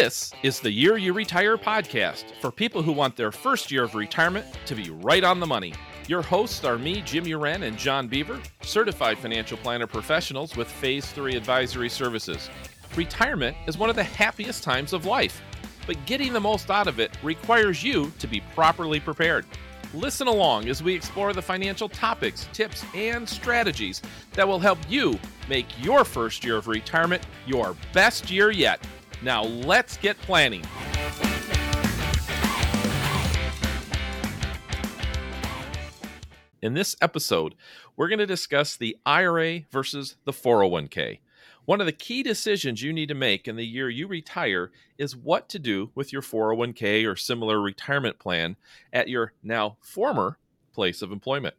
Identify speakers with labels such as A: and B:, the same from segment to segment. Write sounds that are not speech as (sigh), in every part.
A: This is the Year You Retire podcast for people who want their first year of retirement to be right on the money. Your hosts are me, Jim Uren, and John Bever, certified financial planner professionals with Phase 3 advisory services. Retirement is one of the happiest times of life, but getting the most out of it requires you to be properly prepared. Listen along as we explore the financial topics, tips, and strategies that will help you make your first year of retirement your best year yet. Now let's get planning. In this episode, we're going to discuss the IRA versus the 401k. One of the key decisions you need to make in the year you retire is what to do with your 401k or similar retirement plan at your now former place of employment.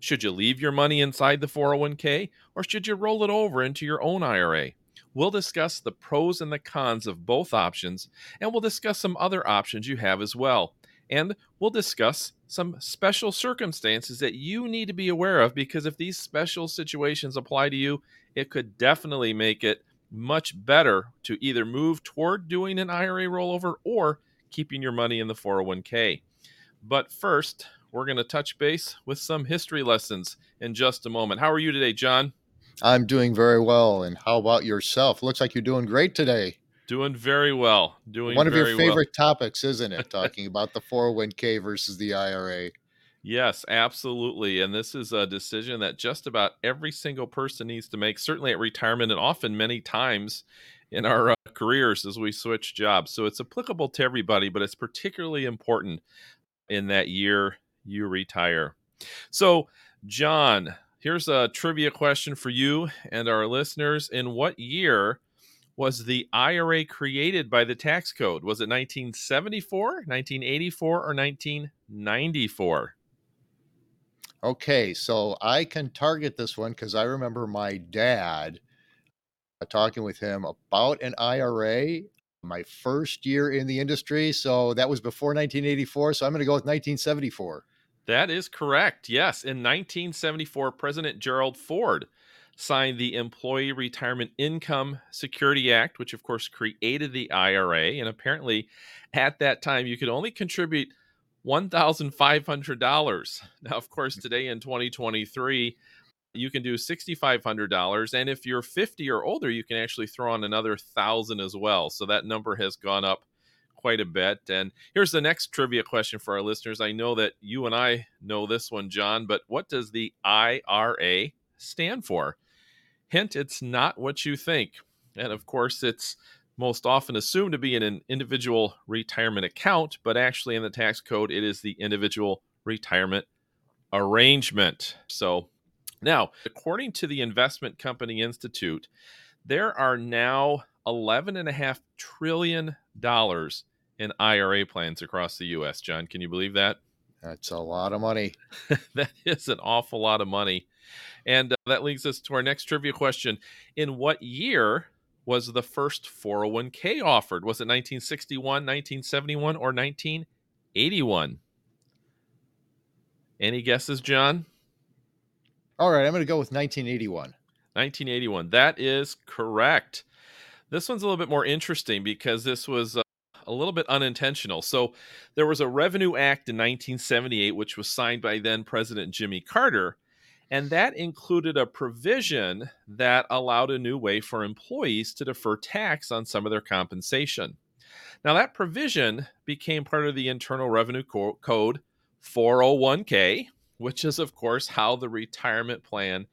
A: Should you leave your money inside the 401k or should you roll it over into your own IRA? We'll discuss the pros and the cons of both options, and we'll discuss some other options you have as well. And we'll discuss some special circumstances that you need to be aware of because if these special situations apply to you, it could definitely make it much better to either move toward doing an IRA rollover or keeping your money in the 401k. But first, we're going to touch base with some history lessons in just a moment. How are you today, John?
B: I'm doing very well. And how about yourself? Looks like you're doing great today.
A: Doing very well. Doing
B: one of your favorite
A: well.
B: topics, isn't it? (laughs) Talking about the 401k versus the IRA.
A: Yes, absolutely. And this is a decision that just about every single person needs to make, certainly at retirement and often many times in our uh, careers as we switch jobs. So it's applicable to everybody, but it's particularly important in that year you retire. So, John, Here's a trivia question for you and our listeners. In what year was the IRA created by the tax code? Was it 1974, 1984, or 1994?
B: Okay, so I can target this one because I remember my dad uh, talking with him about an IRA my first year in the industry. So that was before 1984. So I'm going to go with 1974.
A: That is correct. Yes. In 1974, President Gerald Ford signed the Employee Retirement Income Security Act, which of course created the IRA. And apparently, at that time, you could only contribute $1,500. Now, of course, mm. today in 2023, you can do $6,500. And if you're 50 or older, you can actually throw on another thousand as well. So that number has gone up quite a bit. And here's the next trivia question for our listeners. I know that you and I know this one, John, but what does the IRA stand for? Hint, it's not what you think. And of course, it's most often assumed to be in an individual retirement account, but actually in the tax code, it is the individual retirement arrangement. So now, according to the Investment Company Institute, there are now $11.5 trillion in IRA plans across the U.S. John, can you believe that?
B: That's a lot of money. (laughs)
A: that is an awful lot of money. And uh, that leads us to our next trivia question. In what year was the first 401k offered? Was it 1961, 1971, or 1981? Any guesses, John?
B: All right, I'm going to go with 1981.
A: 1981. That is correct. This one's a little bit more interesting because this was uh, a little bit unintentional. So there was a Revenue Act in 1978, which was signed by then President Jimmy Carter. And that included a provision that allowed a new way for employees to defer tax on some of their compensation. Now, that provision became part of the Internal Revenue Code 401k, which is, of course, how the retirement plan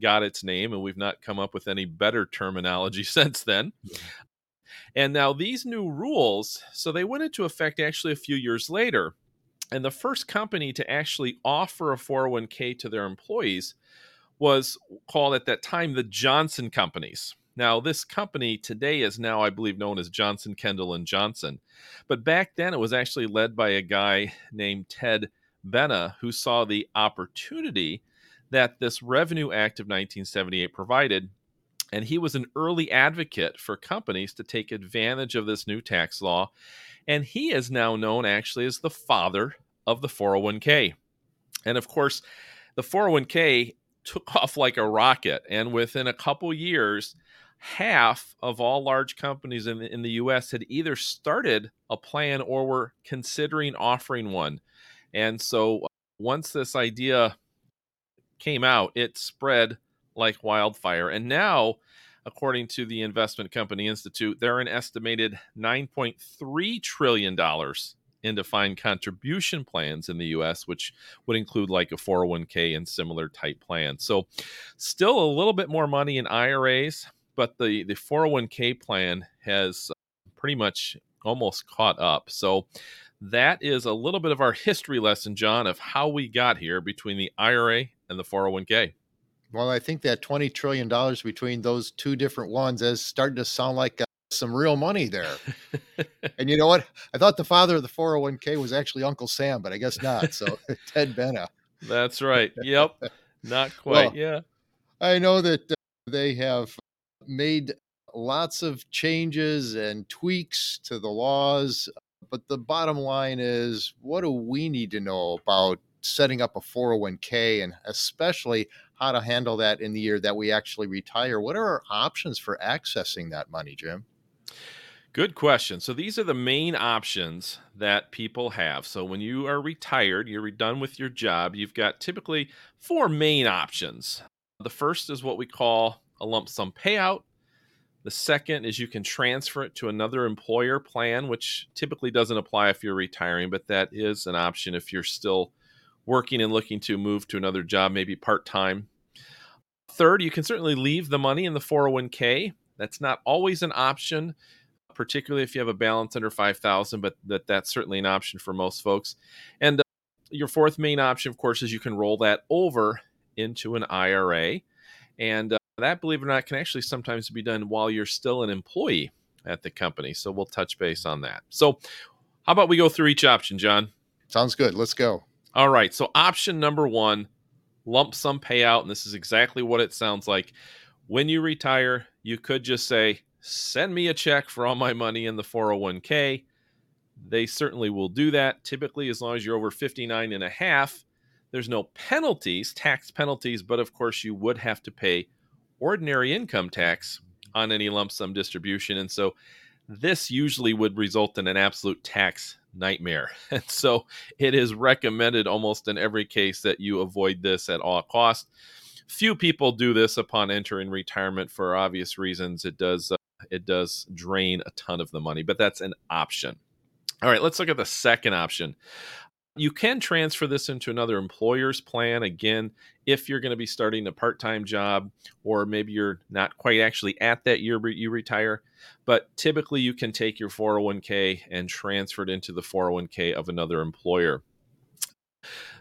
A: got its name. And we've not come up with any better terminology (laughs) since then. And now these new rules, so they went into effect actually a few years later. And the first company to actually offer a 401k to their employees was called at that time the Johnson Companies. Now, this company today is now, I believe, known as Johnson, Kendall, and Johnson. But back then, it was actually led by a guy named Ted Benna, who saw the opportunity that this Revenue Act of 1978 provided and he was an early advocate for companies to take advantage of this new tax law. And he is now known actually as the father of the 401k. And of course, the 401k took (laughs) off like a rocket. And within a couple years, half of all large companies in the, in the US had either started a plan or were considering offering one. And so once this idea came out, it spread like wildfire. And now, according to the Investment Company Institute, there are an estimated $9.3 trillion in defined contribution plans in the US, which would include like a 401k and similar type plans. So, still a little bit more money in IRAs, but the, the 401k plan has uh, pretty much almost caught up. So, that is a little bit of our history lesson, John, of how we got here between the IRA and the 401k.
B: Well, I think that $20 trillion between those two different ones is starting to sound like uh, some real money there. (laughs) and you know what? I thought the father of the 401k was actually Uncle Sam, but I guess not. So (laughs) (laughs) Ted Benna.
A: That's right. Yep. Not quite. Well, yeah.
B: I know that uh, they have made lots of changes and tweaks to the laws, but the bottom line is what do we need to know about setting up a 401k and especially how to handle that in the year that we actually retire? What are our options for accessing that money, Jim?
A: Good question. So these are the main options that people have. So when you are retired, you're done with your job, you've got typically four main options. The first is what we call a lump sum payout. The second is you can transfer it to another employer plan, which typically doesn't apply if you're retiring, but that is an option if you're still working and looking to move to another job, maybe part time. Third, you can certainly leave the money in the 401k. That's not always an option particularly if you have a balance under 5000 but that that's certainly an option for most folks. And uh, your fourth main option of course is you can roll that over into an ira and uh, that believe it or not can actually sometimes be done while you're still an employee at the company. So we'll touch base on that. So how about we go through each option john?
B: Sounds good. Let's go
A: all right so option number one lump sum payout and this is exactly what it sounds like when you retire you could just say send me a check for all my money in the 401k. They certainly will do that. Typically, as long as you're over 59 and a half, there's no penalties, tax penalties, but of course, you would have to pay ordinary income tax on any lump sum distribution. And so, this usually would result in an absolute tax nightmare. (laughs) And so, it is recommended almost in every case that you avoid this at all costs. Few people do this upon entering retirement for obvious reasons. It does uh, it does drain a ton of the money, but that's an option. All right, let's look at the second option. You can transfer this into another employer's plan again if you're going to be starting a part time job or maybe you're not quite actually at that year you retire. But typically, you can take your 401k and transfer it into the 401k of another employer.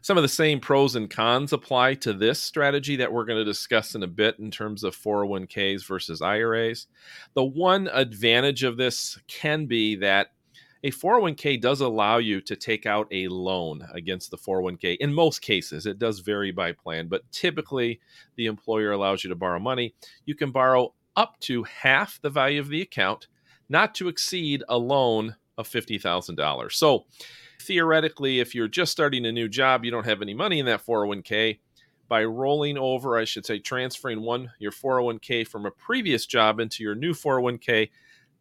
A: Some of the same pros and cons apply to this strategy that we're going to discuss in a bit in terms of 401ks versus IRAs. The one advantage of this can be that a 401k does allow you to take out a loan against the 401k. In most cases, it does vary by plan, but typically the employer allows you to borrow money. You can borrow up to half the value of the account, not to exceed a loan of $50,000. So theoretically, if you're just starting a new job, you don't have any money in that 401k. By rolling over, I should say, transferring one your 401k from a previous job into your new 401k,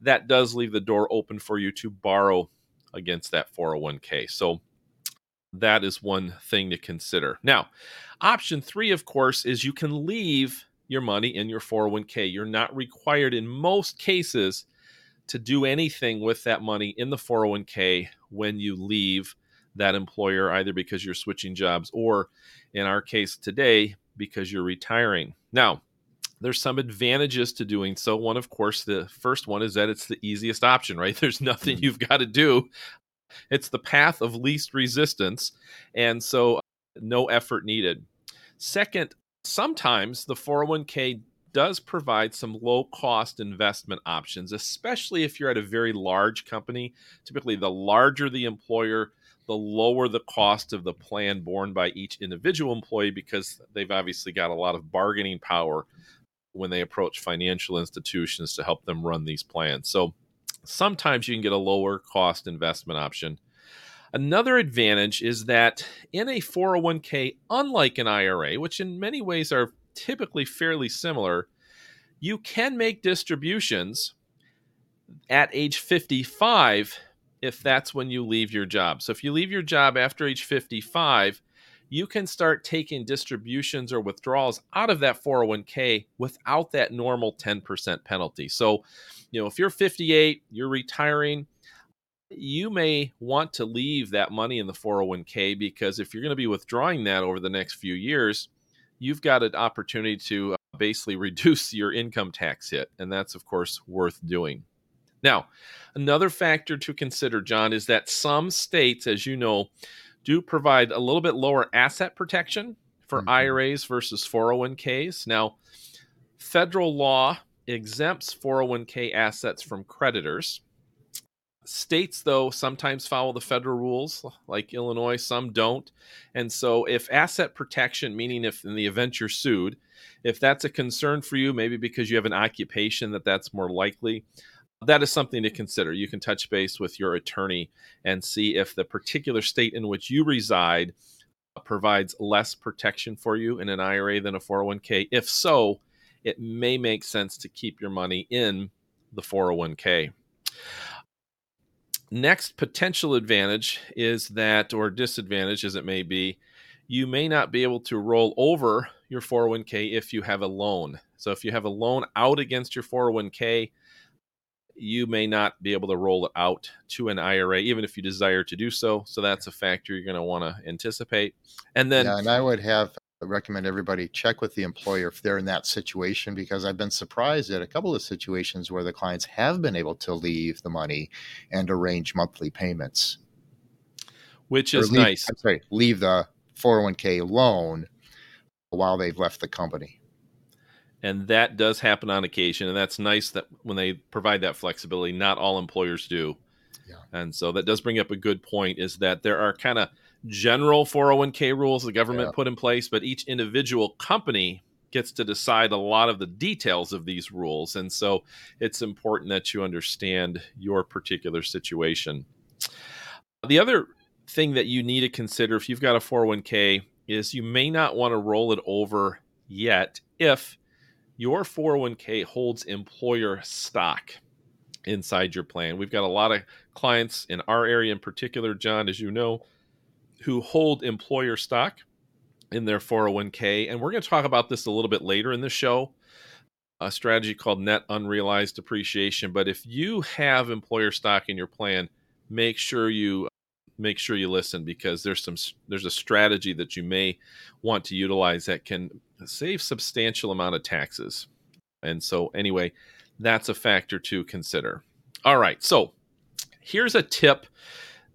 A: that does leave the door open for you to borrow against that 401k. So that is one thing to consider. Now, option three, of course, is you can leave your money in your 401k. You're not required in most cases to do anything with that money in the 401k when you leave that employer, either because you're switching jobs or, in our case today, because you're retiring. Now, there's some advantages to doing so. One, of course, the first one is that it's the easiest option, right? (laughs) There's nothing mm-hmm. you've got to do. It's the path of least resistance. And so, no effort needed. Second, sometimes the 401k does provide some low cost investment options, especially if you're at a very large company. Typically, the larger the employer, the lower the cost of the plan borne by each individual employee because they've obviously got a lot of bargaining power when they approach financial institutions to help them run these plans. So sometimes you can get a lower cost investment option. Another advantage is that in a 401k, unlike an IRA, which in many ways are typically fairly similar, you can make distributions at age 55 if that's when you leave your job. So if you leave your job after age 55, you can start taking distributions or withdrawals out of that 401k without that normal 10% penalty. So, you know, if you're 58, you're retiring, you may want to leave that money in the 401k because if you're going to be withdrawing that over the next few years, you've got an opportunity to uh, basically (laughs) reduce your income tax hit. And that's, of course, worth doing. Now, another factor to consider, John, is that some states, as you know, do provide a little bit lower asset protection for mm-hmm. IRAs versus 401ks. Now, federal law exempts 401k assets from creditors. States, though, sometimes follow the federal rules, like Illinois, some don't. And so, if asset protection, meaning if in the event you're sued, if that's a concern for you, maybe because you have an occupation that that's more likely, that is something to consider. You can touch base with your attorney and see if the particular state in which you reside provides less protection for you in an IRA than a 401k. If so, it may make sense to keep your money in the 401k. Next potential advantage is that, or disadvantage as it may be, you may not be able to roll over your 401k if you have a loan. So if you have a loan out against your 401k, you may not be able to roll it out to an IRA, even if you desire to do so. So that's a factor you're going to want to anticipate. And then,
B: yeah, and I would have uh, recommend everybody check with the employer if they're in that situation because I've been surprised at a couple of situations where the clients have been able to leave the money and arrange monthly payments,
A: which is leave, nice.
B: I'm sorry, leave the 401k loan while they've left the company
A: and that does happen on occasion and that's nice that when they provide that flexibility not all employers do yeah. and so that does bring up a good point is that there are kind of general 401k rules the government yeah. put in place but each individual company gets to decide a lot of the details of these rules and so it's important that you understand your particular situation the other thing that you need to consider if you've got a 401k is you may not want to roll it over yet if your 401k holds employer stock inside your plan. We've got a lot of clients in our area in particular, John, as you know, who hold employer stock in their 401k. And we're going to talk about this a little bit later in the show a strategy called net unrealized appreciation. But if you have employer stock in your plan, make sure you make sure you listen because there's some there's a strategy that you may want to utilize that can save substantial amount of taxes. And so anyway, that's a factor to consider. All right. So, here's a tip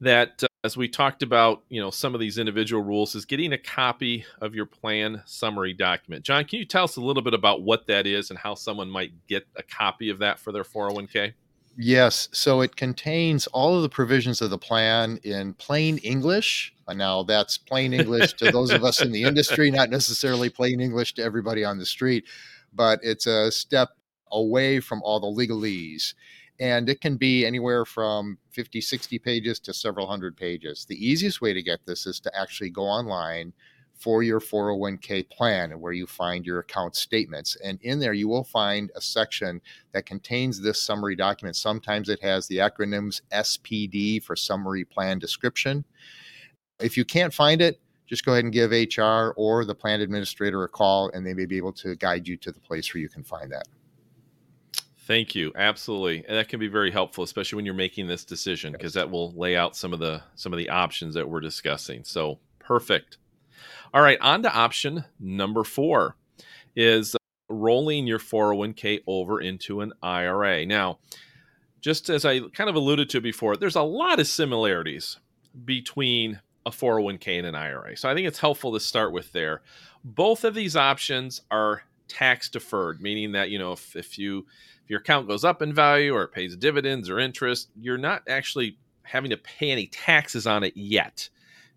A: that uh, as we talked about, you know, some of these individual rules is getting a copy of your plan summary document. John, can you tell us a little bit about what that is and how someone might get a copy of that for their 401k?
B: Yes. So it contains all of the provisions of the plan in plain English. Now, that's plain English to those of us in the industry, not necessarily plain English to everybody on the street, but it's a step away from all the legalese. And it can be anywhere from 50, 60 pages to several hundred pages. The easiest way to get this is to actually go online for your 401k plan where you find your account statements. And in there, you will find a section that contains this summary document. Sometimes it has the acronyms SPD for summary plan description. If you can't find it, just go ahead and give HR or the plan administrator a call, and they may be able to guide you to the place where you can find that.
A: Thank you. Absolutely. And that can be very helpful, especially when you're making this decision, because that will lay out some of the some of the options that we're discussing. So perfect. All right, on to option number four is rolling your 401k over into an IRA. Now, just as I kind of alluded to before, there's a lot of similarities between a 401k and an IRA. So I think it's helpful to start with there. Both of these options are tax deferred, meaning that, you know, if, if you if your account goes up in value or it pays dividends or interest, you're not actually having to pay any taxes on it yet.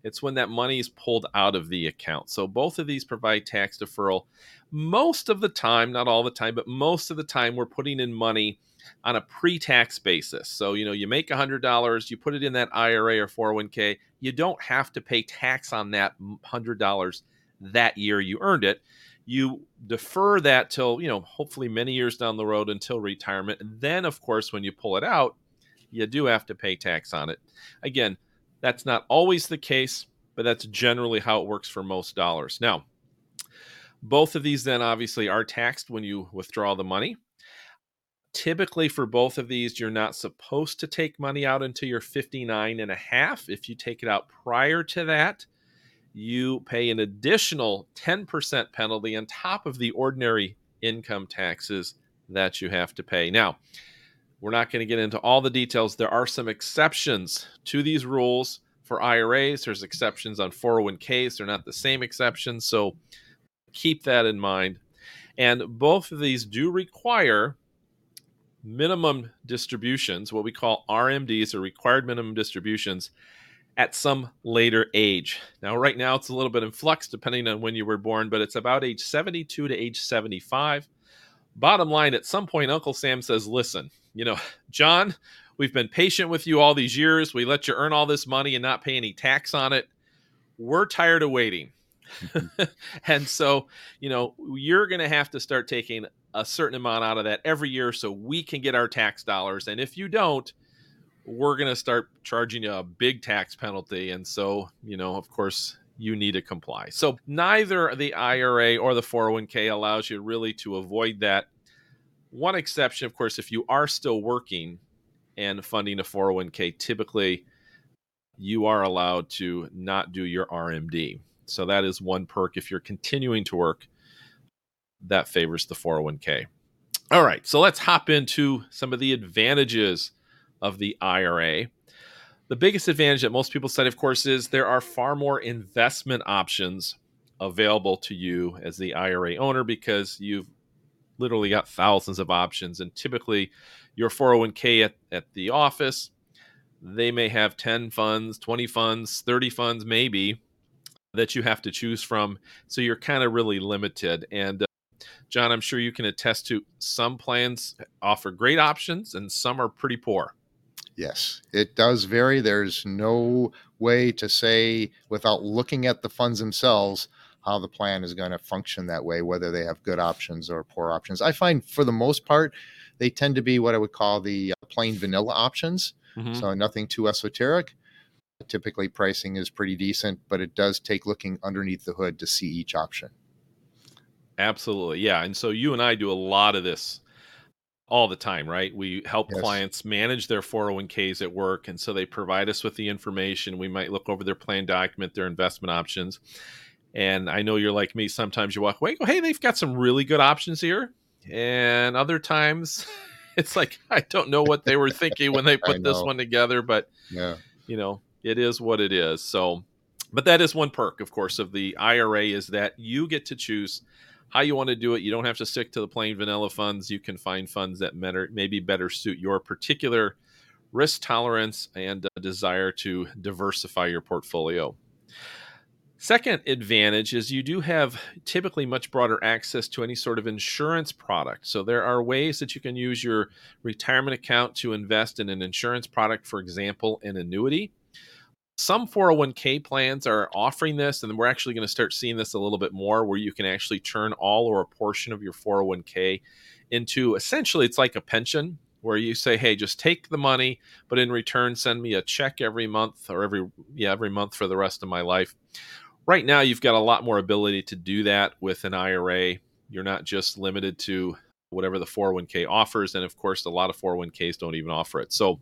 A: It's when that money is pulled out of the account. So both of these provide tax deferral. Most of the time, not all the time, but most of the time, we're putting in money on a pre-tax basis. So, you know, you make $100, you put it in that IRA or 401k, you don't have to pay tax on that $100 that year you earned it. you defer that till, you know, hopefully many years down the road until retirement. And then, of course, when you pull it out, you do have to pay tax on it. Again, that's not always the case, but that's generally how it works for most dollars. Now, both of these then obviously are taxed when you withdraw the money. Typically, for both of these, you're not supposed to take money out until you're 59 and a half. If you take it out prior to that, you pay an additional 10% penalty on top of the ordinary income taxes that you have to pay. Now, we're not going to get into all the details. There are some exceptions to these rules for IRAs. There's exceptions on 401ks. They're not the same exceptions. So keep that in mind. And both of these do require minimum distributions, what we call RMDs or required minimum distributions at some later age. Now, right now, it's a little bit in flux depending on when you were born, but it's about age 72 to age 75. Bottom line, at some point, Uncle Sam says, Listen, you know, John, we've been patient with you all these years. We let you earn all this money and not pay any tax on it. We're tired of waiting. (laughs) and so, you know, you're going to have to start taking a certain amount out of that every year so we can get our tax dollars. And if you don't, we're going to start charging you a big tax penalty. And so, you know, of course, you need to comply. So, neither the IRA or the 401k allows you really to avoid that. One exception, of course, if you are still working and funding a 401k, typically you are allowed to not do your RMD. So, that is one perk. If you're continuing to work, that favors the 401k. All right, so let's hop into some of the advantages of the IRA. The biggest advantage that most people cite, of course, is there are far more investment options available to you as the IRA owner because you've literally got thousands of options. And typically, your 401k at, at the office, they may have 10 funds, 20 funds, 30 funds, maybe that you have to choose from. So you're kind of really limited. And uh, John, I'm sure you can attest to some plans offer great options and some are pretty poor.
B: Yes, it does vary. There's no way to say without looking at the funds themselves how the plan is going to function that way, whether they have good options or poor options. I find for the most part, they tend to be what I would call the uh, plain vanilla options. Mm-hmm. So nothing too esoteric. Typically, pricing is pretty decent, but it does take looking underneath the hood to see each option.
A: Absolutely. Yeah. And so you and I do a lot of this all the time, right? We help yes. clients manage their 401ks at work. And so they provide us with the information. We might look over their plan document, their investment options. And I know you're like me. Sometimes you walk away, go, hey, they've got some really good options here. And other times (laughs) it's like, I don't know what they were thinking when they (laughs) put this one together, but, yeah. you know, it is what it is. So, but that is one perk, of course, of the IRA is that you get to choose how you want to do it. You don't have to stick to the plain vanilla funds. You can find funds that maybe better suit your particular risk tolerance and uh, desire to diversify your portfolio. Second advantage is you do have typically much broader access to any sort of insurance product. So there are ways that you can use your retirement account to invest in an insurance product, for example, an annuity some 401k plans are offering this, and we're actually going to start seeing this a little bit more where you can actually turn all or a portion of your 401k into essentially it's like a pension where you say, hey, just take the money, but in return, send me a check every month or every, yeah, every month for the rest of my life. Right now, you've got a lot more ability to do that with an IRA. You're not just limited to whatever the 401k offers. And of course, a lot of 401ks don't even offer it. So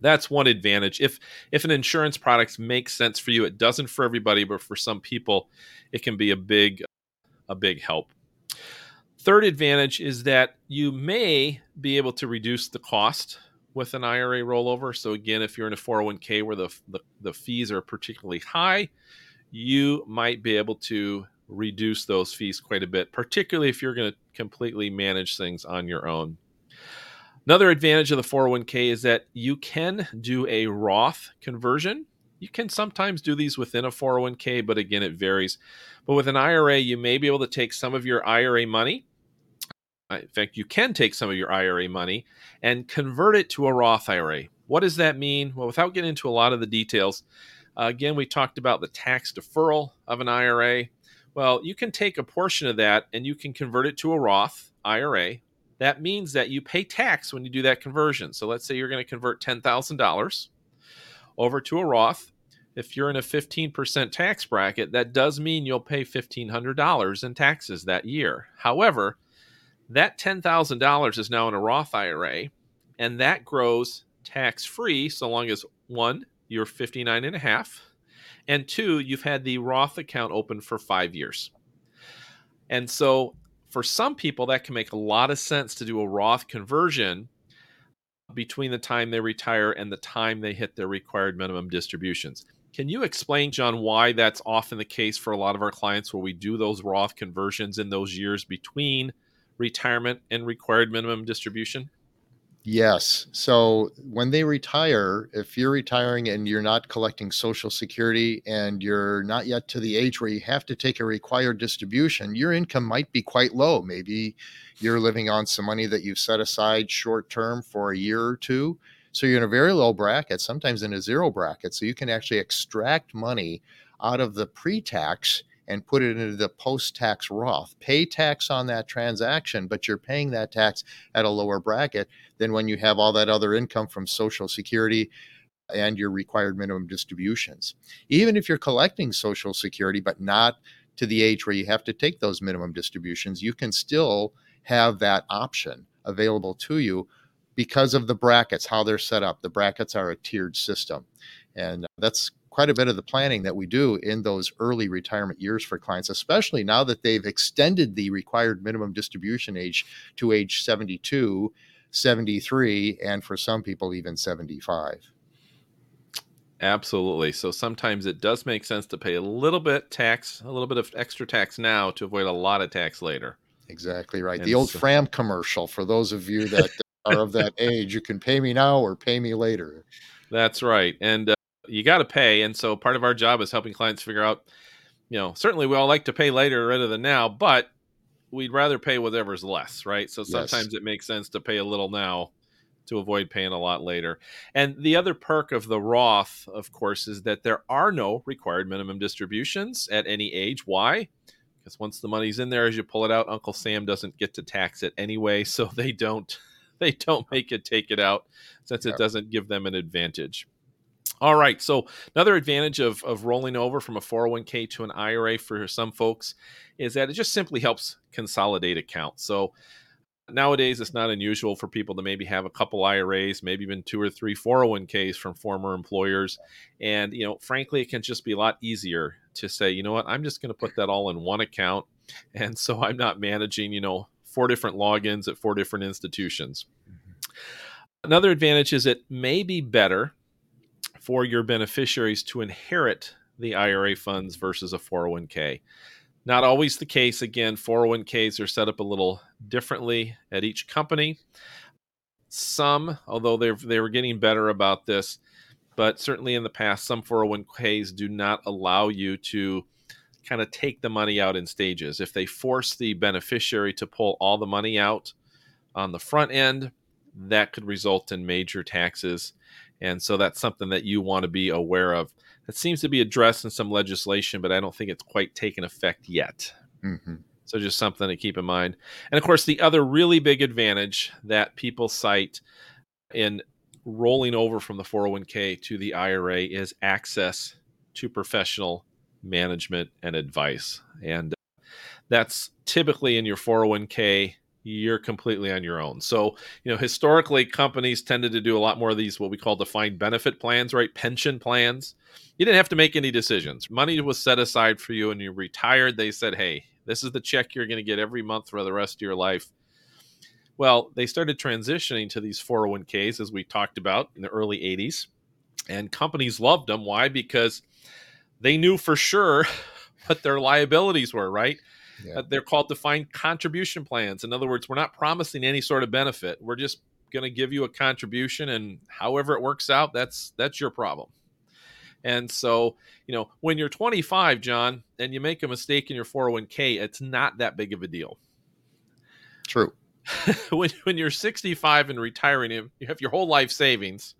A: that's one advantage. If if an insurance product makes sense for you it doesn't for everybody but for some people it can be a big a big help. Third advantage is that you may be able to reduce the cost with an IRA rollover. So again if you're in a 401k where the, the, the fees are particularly high you might be able to reduce those fees quite a bit particularly if you're going to completely manage things on your own Another advantage of the 401k is that you can do a Roth conversion. You can sometimes do these within a 401k, but again, it varies. But with an IRA, you may be able to take some of your IRA money. Uh, in fact, you can take some of your IRA money and convert it to a Roth IRA. What does that mean? Well, without getting into a lot of the details, uh, again, we talked about the tax deferral of an IRA. Well, you can take a portion of that and you can convert it to a Roth IRA. That means that you pay tax when you do that conversion. So let's say you're going to convert $10,000 over to a Roth. If you're in a 15% tax bracket, that does mean you'll pay $1,500 in taxes that year. However, that $10,000 is now in a Roth IRA, and that grows tax free so long as one, you're 59 and a half, and two, you've had the Roth account open for five years. And so for some people, that can make a lot of sense to do a Roth conversion between the time they retire and the time they hit their required minimum distributions. Can you explain, John, why that's often the case for a lot of our clients where we do those Roth conversions in those years between retirement and required minimum distribution?
B: Yes. So when they retire, if you're retiring and you're not collecting Social Security and you're not yet to the age where you have to take a required distribution, your income might be quite low. Maybe you're living on some money that you've set aside short term for a year or two. So you're in a very low bracket, sometimes in a zero bracket. So you can actually extract money out of the pre tax and put it into the post tax Roth. Pay tax on that transaction, but you're paying that tax at a lower bracket than when you have all that other income from Social Security and your required minimum distributions. Even if you're collecting Social Security, but not to the age where you have to take those minimum distributions, you can still have that option available to you because of the brackets, how they're set up. The brackets are a tiered system. And that's quite a bit of the planning that we do in those early retirement years for clients, especially now that they've extended the required minimum distribution age to age 72, 73, and for some people, even 75.
A: Absolutely. So sometimes it does make sense to pay a little bit tax, a little bit of extra tax now to avoid a lot of tax later.
B: Exactly right. And the old so- Fram commercial for those of you that are of that age, you can pay me now or pay me later.
A: That's right. And uh, you got to pay. And so part of our job is helping clients figure out, you know, certainly we all like to pay later rather than now, but we'd rather pay whatever's less, right? So sometimes yes. it makes sense to pay a little now to avoid paying a lot later. And the other perk of the Roth, of course, is that there are no required minimum distributions at any age. Why? Because once the money's in there, as you pull it out, Uncle Sam doesn't get to tax it anyway, (laughs) so they don't they don't make it take it out since it doesn't give them an advantage. All right. So another advantage of, of rolling over from a 401k to an IRA for some folks is that it just simply helps consolidate accounts. So nowadays it's not unusual for people to maybe have a couple IRAs, maybe even two or three 401ks from former employers. And, you know, frankly, it can just be a lot easier to say, you know what, I'm just going to put that all in one account. (laughs) And so I'm not managing, you know, four different logins at four different institutions. Mm-hmm. Another advantage is it may be better for your beneficiaries to inherit the IRA funds versus a 401k. Not always the case. Again, 401ks are set up a little differently at each company. Some, although they they were getting better about this, but certainly in the past, some 401ks do not allow you to kind of take the money out in stages. If they force the beneficiary to pull all the money out on the front end, that could result in major taxes and so that's something that you want to be aware of. That seems to be addressed in some legislation, but I don't think it's quite taken effect yet. Mm-hmm. So just something to keep in mind. And of course, the other really big advantage that people cite in rolling over from the 401k to the IRA is access to professional management and advice. And that's typically in your 401k you're completely on your own. So, you know, historically, companies tended to do a lot more of these, what we call defined benefit plans, right? Pension plans. You didn't have to make any decisions. Money was set aside for you and you retired. They said, hey, this is the check you're going to get every month for the rest of your life. Well, they started transitioning to these 401ks, as we talked about in the early 80s. And companies loved them. Why? Because they knew for sure (laughs) what their liabilities were, right? Yeah. Uh, they're called defined contribution plans. In other words, we're not promising any sort of benefit. We're just going to give you a contribution, and however it works out, that's that's your problem. And so, you know, when you're 25, John, and you make a mistake in your 401k, it's not that big of a deal.
B: True. (laughs)
A: when when you're 65 and retiring, you have your whole life savings.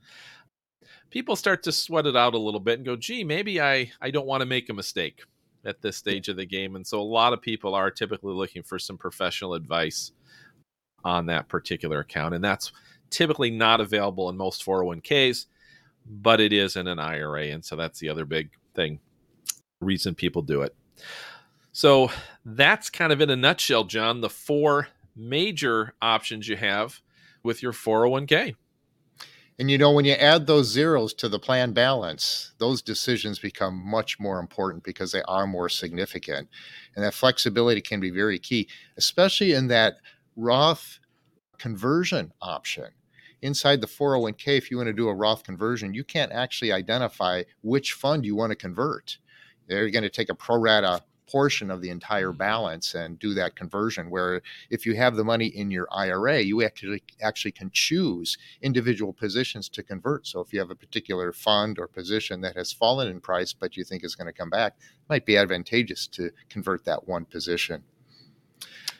A: People start to sweat it out a little bit and go, "Gee, maybe I I don't want to make a mistake." At this stage of the game. And so a lot of people are typically looking for some professional advice on that particular account. And that's typically not available in most 401ks, but it is in an IRA. And so that's the other big thing, reason people do it. So that's kind of in a nutshell, John, the four major options you have with your 401k.
B: And you know, when you add those zeros to the plan balance, those decisions become much more important because they are more significant. And that flexibility can be very key, especially in that Roth conversion option. Inside the 401k, if you want to do a Roth conversion, you can't actually identify which fund you want to convert. They're going to take a pro rata portion of the entire mm-hmm. balance and do that conversion. Where if you have the money in your IRA, you actually actually can choose individual positions to convert. So if you have a particular fund or position that has fallen in price but you think is going to come back, it might be advantageous to convert that one position.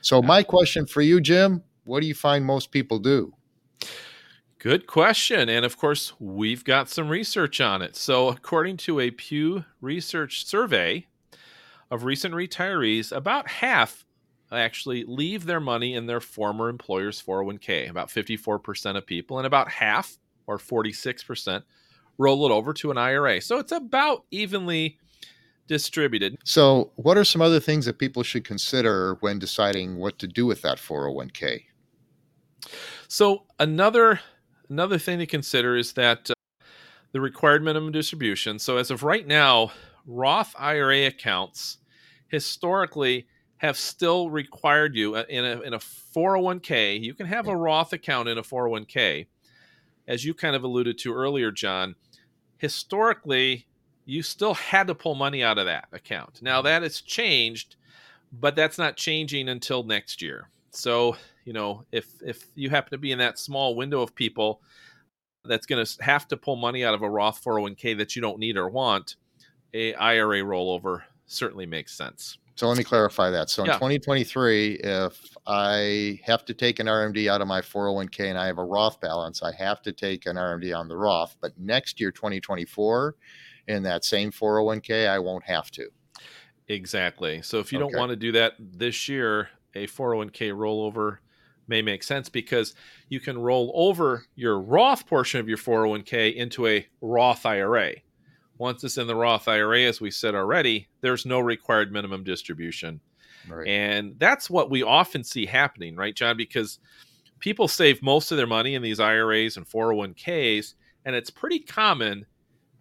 B: So my question for you, Jim, what do you find most people do?
A: Good question. And of course, we've got some research on it. So, according to a Pew Research survey, of recent retirees, about half actually leave their money in their former employer's 401k, about 54% of people, and about half, or 46%, roll it over to an IRA. So it's about evenly distributed.
B: So, what are some other things that people should consider when deciding what to do with that 401k?
A: So, another another thing to consider is that uh, the required minimum distribution. So, as of right now, Roth IRA accounts historically have still required you uh, in a, in a 401k. You can have a Roth account in a 401k. As you kind of alluded to earlier, John, historically, you still had to pull money out of that account. Now that has changed, but that's not changing until next year. So, you know, if if you happen to be in that small window of people that's going to have to pull money out of a Roth 401k that you don't need or want, a IRA rollover certainly makes sense.
B: So let me clarify that. So in yeah. 2023, if I have to take an RMD out of my 401k and I have a Roth balance, I have to take an RMD on the Roth. But next year, 2024, in that same 401k, I won't have to.
A: Exactly. So if you okay. don't want to do that this year, a 401k rollover may make sense because you can roll over your Roth portion of your 401k into a Roth IRA once it's in the Roth IRA, as we said already, there's no required minimum distribution. Right. And that's what we often see happening, right, John? Because people save most of their money in these IRAs and 401ks, and it's pretty common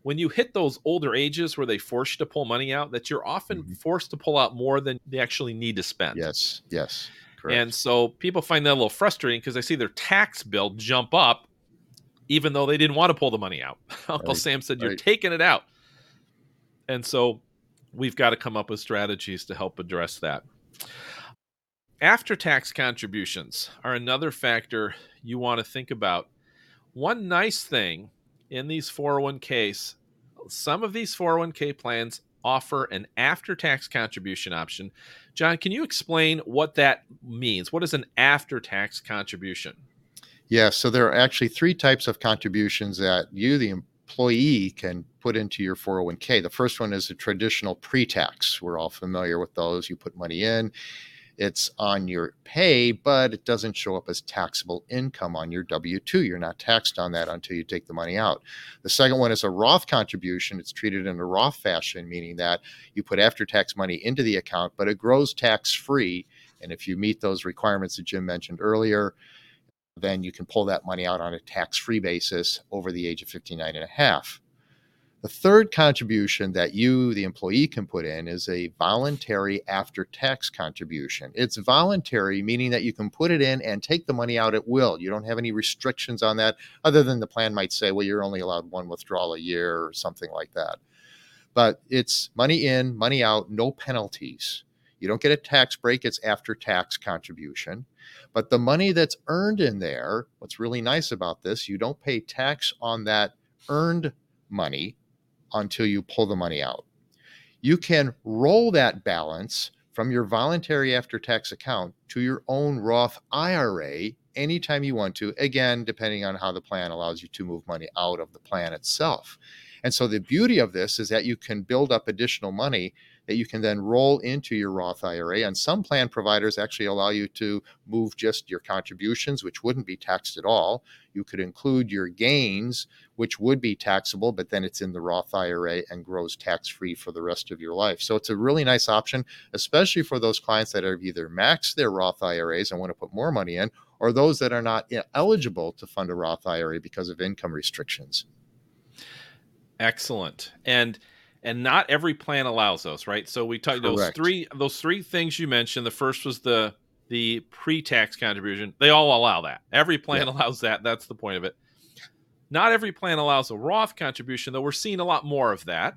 A: when you hit those older ages where they force you to pull money out that you're often mm-hmm. forced to pull out more than they actually need to spend.
B: Yes, yes.
A: Correct. And so people find that a little frustrating because they see their tax bill jump up even though they didn't want to pull the money out. (laughs) Uncle right. Sam said, You're right. taking it out. And so we've got to come up with strategies to help address that. After tax contributions are another factor you want to think about. One nice thing in these 401ks, some of these 401k plans offer an after tax contribution option. John, can you explain what that means? What is an after tax contribution?
B: Yeah, so there are actually three types of contributions that you, the employee, can put into your 401k. The first one is a traditional pre tax. We're all familiar with those. You put money in, it's on your pay, but it doesn't show up as taxable income on your W 2. You're not taxed on that until you take the money out. The second one is a Roth contribution. It's treated in a Roth fashion, meaning that you put after tax money into the account, but it grows tax free. And if you meet those requirements that Jim mentioned earlier, then you can pull that money out on a tax free basis over the age of 59 and a half. The third contribution that you, the employee, can put in is a voluntary after tax contribution. It's voluntary, meaning that you can put it in and take the money out at will. You don't have any restrictions on that, other than the plan might say, well, you're only allowed one withdrawal a year or something like that. But it's money in, money out, no penalties. You don't get a tax break, it's after tax contribution. But the money that's earned in there, what's really nice about this, you don't pay tax on that earned money until you pull the money out. You can roll that balance from your voluntary after tax account to your own Roth IRA anytime you want to, again, depending on how the plan allows you to move money out of the plan itself. And so the beauty of this is that you can build up additional money that you can then roll into your Roth IRA. And some plan providers actually allow you to move just your contributions, which wouldn't be taxed at all. You could include your gains, which would be taxable, but then it's in the Roth IRA and grows tax free for the rest of your life. So it's a really nice option, especially for those clients that have either maxed their Roth IRAs and want to put more money in, or those that are not eligible to fund a Roth IRA because of income restrictions.
A: Excellent. And and not every plan allows those, right? So we talked those three those three things you mentioned. The first was the the pre-tax contribution. They all allow that. Every plan allows that. That's the point of it. Not every plan allows a Roth contribution, though we're seeing a lot more of that,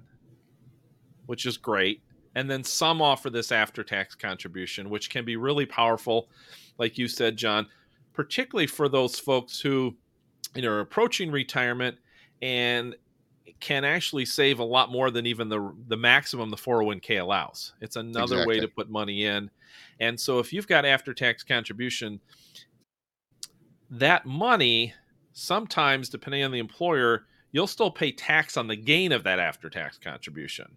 A: which is great. And then some offer this after-tax contribution, which can be really powerful, like you said, John, particularly for those folks who you know are approaching retirement and can actually save a lot more than even the the maximum the 401k allows. It's another exactly. way to put money in. And so if you've got after tax contribution that money sometimes depending on the employer you'll still pay tax on the gain of that after tax contribution.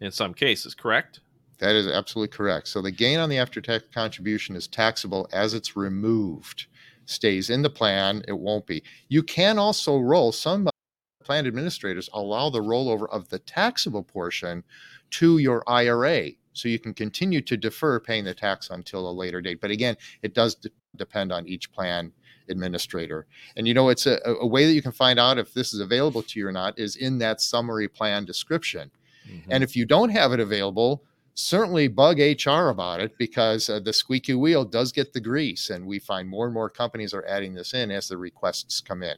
A: In some cases, correct?
B: That is absolutely correct. So the gain on the after tax contribution is taxable as it's removed stays in the plan, it won't be. You can also roll some plan administrators allow the rollover of the taxable portion to your IRA. So you can continue to defer paying the tax until a later date. But again, it does de- depend on each plan administrator. And you know, it's a, a, way that you can find out if this is available to you or not is in that summary plan description. Mm-hmm. And if you don't have it available, certainly bug HR about it because uh, the squeaky wheel does get the grease. And we find more and more companies are adding this in as the requests come in.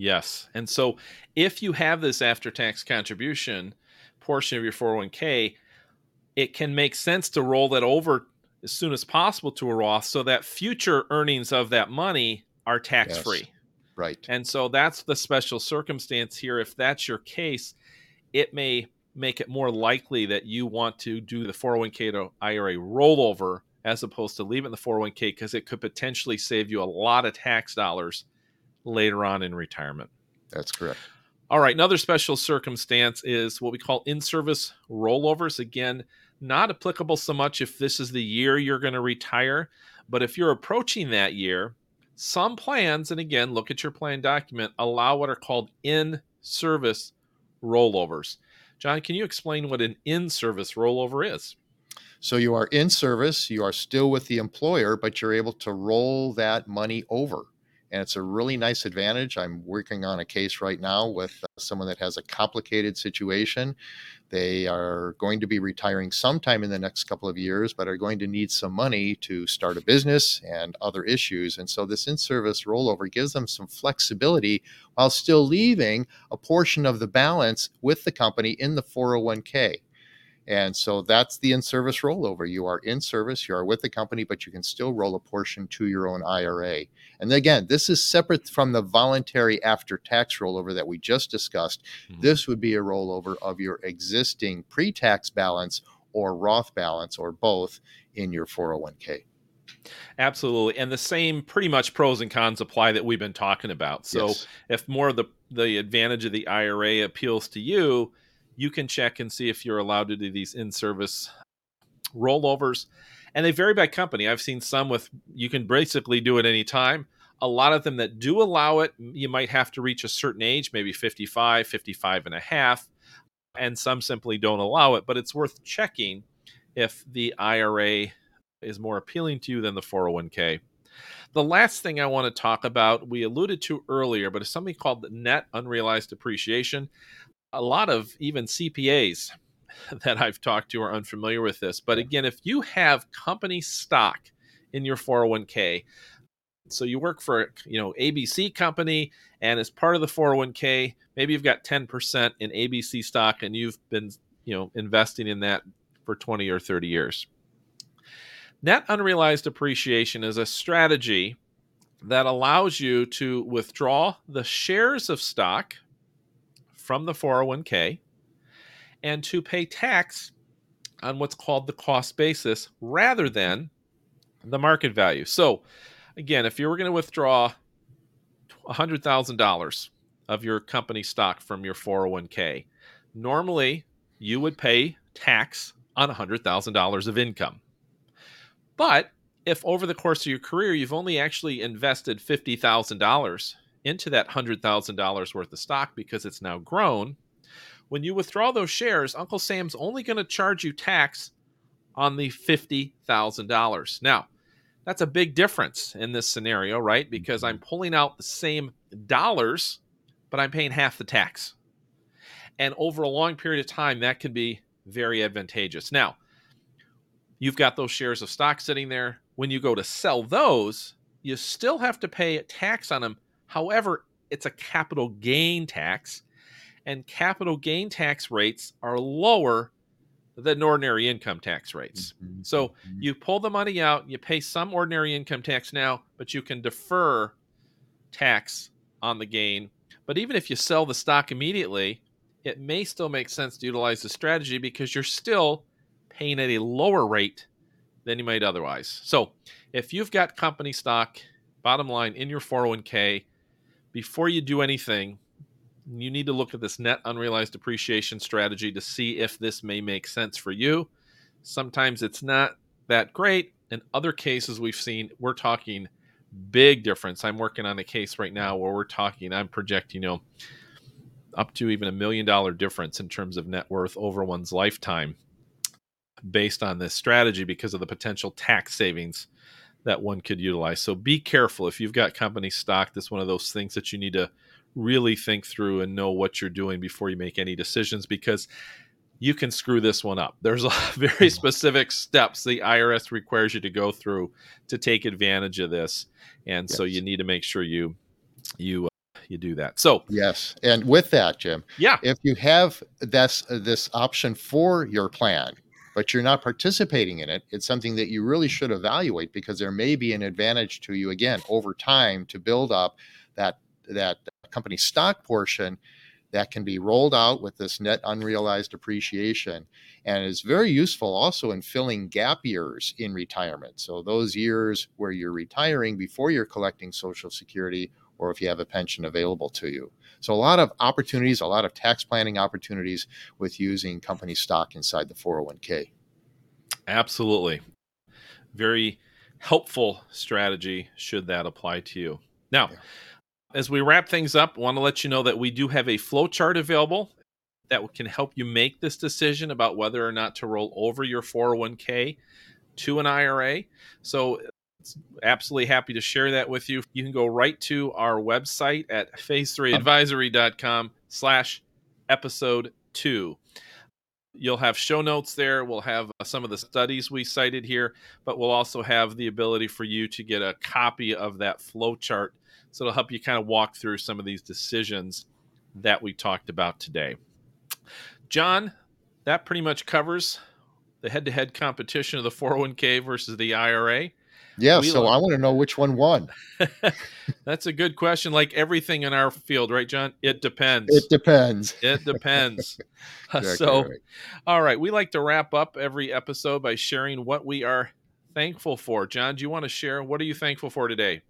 A: Yes. And so if you have this after tax contribution portion of your 401k, it can make sense to roll that over as soon as possible to a Roth so that future earnings of that money are tax free. Yes.
B: Right.
A: And so that's the special circumstance here. If that's your case, it may make it more likely that you want to do the 401k to IRA rollover as opposed to leaving the 401k because it could potentially save you a lot of tax dollars later on in retirement.
B: That's correct.
A: All right, another special circumstance is what we call in service rollovers. Again, not applicable so much if this is the year you're going to retire, but if you're approaching that year, some plans, and again, look at your plan document, allow what are called in service rollovers. John, can you explain what an in service rollover is?
B: So you are in service, you are still with the employer, but you're able to roll that money over and it's a really nice advantage. I'm working on a case right now with uh, someone that has a complicated situation. They are going to be retiring sometime in the next couple of years, but are going to need some money to start a business and other issues. And so, this in service rollover gives them some flexibility while still leaving a portion of the balance with the company in the 401k. And so that's the in service rollover. You are in service, you are with the company, but you can still roll a portion to your own IRA. And again, this is separate from the voluntary after tax rollover that we just discussed. Mm-hmm. This would be a rollover of your existing pre tax balance or Roth balance or both in your 401k.
A: Absolutely. And the same pretty much pros and cons apply that we've been talking about. So yes. if more of the, the advantage of the IRA appeals to you, you can check and see if you're allowed to do these in service rollovers. And they vary by company. I've seen some with you can basically do it anytime. A lot of them that do allow it, you might have to reach a certain age, maybe 55, 55 and a half, and some simply don't allow it. But it's worth checking if the IRA is more appealing to you than the 401k. The last thing I want to talk about, we alluded to earlier, but it's something called net unrealized appreciation a lot of even CPAs (laughs) that I've talked to are unfamiliar with this. But again, if you have company stock in your 401k, so you work for you know ABC company and as part of the 401k, maybe you've got 10% in ABC stock and you've been you know investing in that for 20 or 30 years. Net unrealized appreciation is a strategy that allows you to withdraw the shares of stock from the 401k and to pay tax on what's called the cost basis rather than the market value. So, again, if you were going to withdraw $100,000 of your company stock from your 401k, normally you would pay tax on $100,000 of income. But if over the course of your career you've only actually invested $50,000 into that $100,000 worth of stock because it's now grown, when you withdraw those shares, Uncle Sam's only going to charge you tax on the $50,000. Now, that's a big difference in this scenario, right? Because I'm mm-hmm. pulling out the same dollars, but I'm paying half the tax. And over a long period of time, that can be very advantageous. Now, you've got those shares of stock sitting there. When you go to sell those, you still have to pay tax on them. However, it's a capital gain tax, and capital gain tax rates are lower than ordinary income tax rates. Mm-hmm. So mm-hmm. you pull the money out, you pay some ordinary income tax now, but you can defer tax on the gain. But even if you sell the stock immediately, it may still make sense to utilize the strategy because you're still paying at a lower rate than you might otherwise. So if you've got company stock, bottom line, in your 401k, before you do anything, you need to look at this net unrealized appreciation strategy to see if this may make sense for you. Sometimes it's not that great. In other cases, we've seen we're talking big difference. I'm working on a case right now where we're talking, I'm projecting, you know, up to even a million dollar difference in terms of net worth over one's lifetime based on this strategy because of the potential tax savings that one could utilize. So be careful if you've got company stock. That's one of those things that you need to really think through and know what you're doing before you make any decisions because you can screw this one up. There's a (laughs) very specific steps the IRS requires you to go through to take advantage of this, and yes. so you need to make sure you you uh, you do that. So
B: yes, and with that, Jim,
A: yeah,
B: if you have this this option for your plan, but you're not participating in it, it's something that you really should evaluate because there may be an advantage to you again over time to build up that that company stock portion that can be rolled out with this net unrealized appreciation and is very useful also in filling gap years in retirement. So, those years where you're retiring before you're collecting Social Security or if you have a pension available to you. So, a lot of opportunities, a lot of tax planning opportunities with using company stock inside the 401k.
A: Absolutely. Very helpful strategy should that apply to you. Now, yeah. As we wrap things up, I want to let you know that we do have a flow chart available that can help you make this decision about whether or not to roll over your 401k to an IRA. So absolutely happy to share that with you. You can go right to our website at phase3advisory.com slash episode two. You'll have show notes there. We'll have uh, some of the studies we cited here, but we'll also have the ability for you to get a copy of that flow chart so it'll help you kind of walk through some of these decisions that we talked about today. John, that pretty much covers the head to head competition of the 401k versus the IRA.
B: Yeah, so I want to know which one won. (laughs)
A: That's a good question. Like everything in our field, right, John? It depends.
B: It depends.
A: It depends. (laughs) Uh, exactly so, right. all right, we like to wrap up every episode by sharing what we are thankful for. John, do you want to share? What are you thankful for today?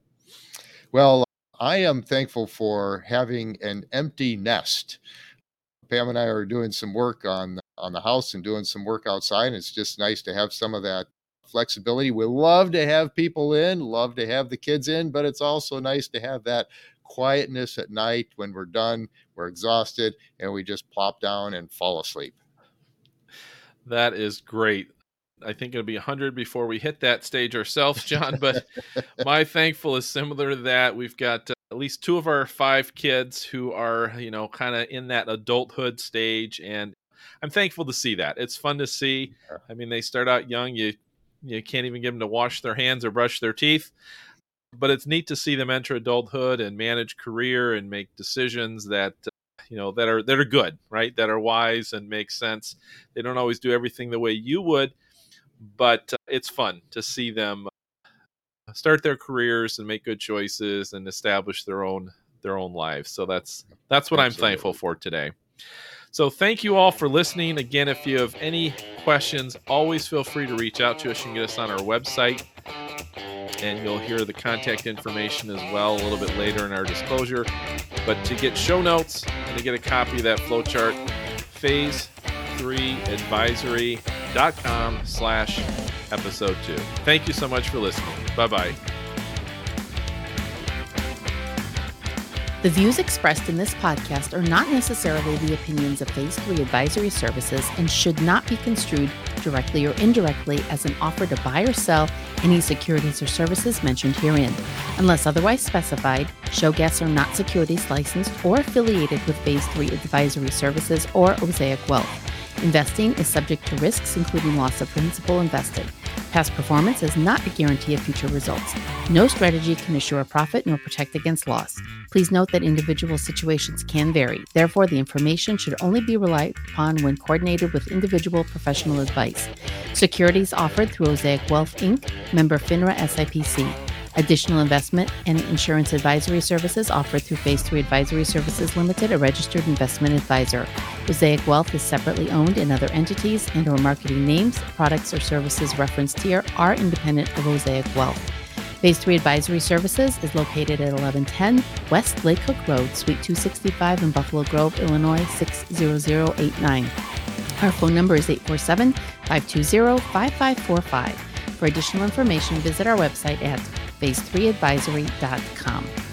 B: Well, I am thankful for having an empty nest. Pam and I are doing some work on on the house and doing some work outside. And it's just nice to have some of that flexibility. We love to have people in, love to have the kids in, but it's also nice to have that quietness at night when we're done, we're exhausted, and we just plop down and fall asleep.
A: That is great. I think it'll be 100 before we hit that stage ourselves, John. But (laughs) my thankful is similar to that. We've got uh, at least two of our five kids who are, you know, kind of in that adulthood stage. And I'm thankful to see that. It's fun to see. I mean, they start out young. You, you can't even get them to wash their hands or brush their teeth. But it's neat to see them enter adulthood and manage career and make decisions that you know that are that are good right that are wise and make sense they don't always do everything the way you would but uh, it's fun to see them uh, start their careers and make good choices and establish their own their own lives. So that's that's what Absolutely. I'm thankful for today. So thank you all for listening. Again, if you have any questions, always feel free to reach out to us. You can get us on our website and you'll hear the contact information as well a little bit later in our disclosure. But to get show notes and to get a copy of that flowchart, phase phase3advisory.com slash episode two. Thank you so much for listening. Bye-bye.
C: The views expressed in this podcast are not necessarily the opinions of Phase 3 Advisory Services and should not be construed directly or indirectly as an offer to buy or sell any securities or services mentioned herein. Unless otherwise specified, show guests are not securities licensed or affiliated with Phase 3 Advisory Services or Osaic Wealth. Investing is subject to risks, including loss of principal invested. Past performance is not a guarantee of future results. No strategy can assure a profit nor protect against loss. Please note that individual situations can vary. Therefore, the information should only be relied upon when coordinated with individual professional advice. Securities offered through Osaic Wealth Inc., member FINRA SIPC. Additional investment and insurance advisory services offered through Phase 3 Advisory Services Limited, a registered investment advisor. Osaic Wealth is separately owned in other entities and or marketing names, products or services referenced here are independent of Osaic Wealth. Phase 3 Advisory Services is located at 1110 West Lake Cook Road, Suite 265 in Buffalo Grove, Illinois 60089. Our phone number is 847 520 5545. For additional information, visit our website at phase3advisory.com.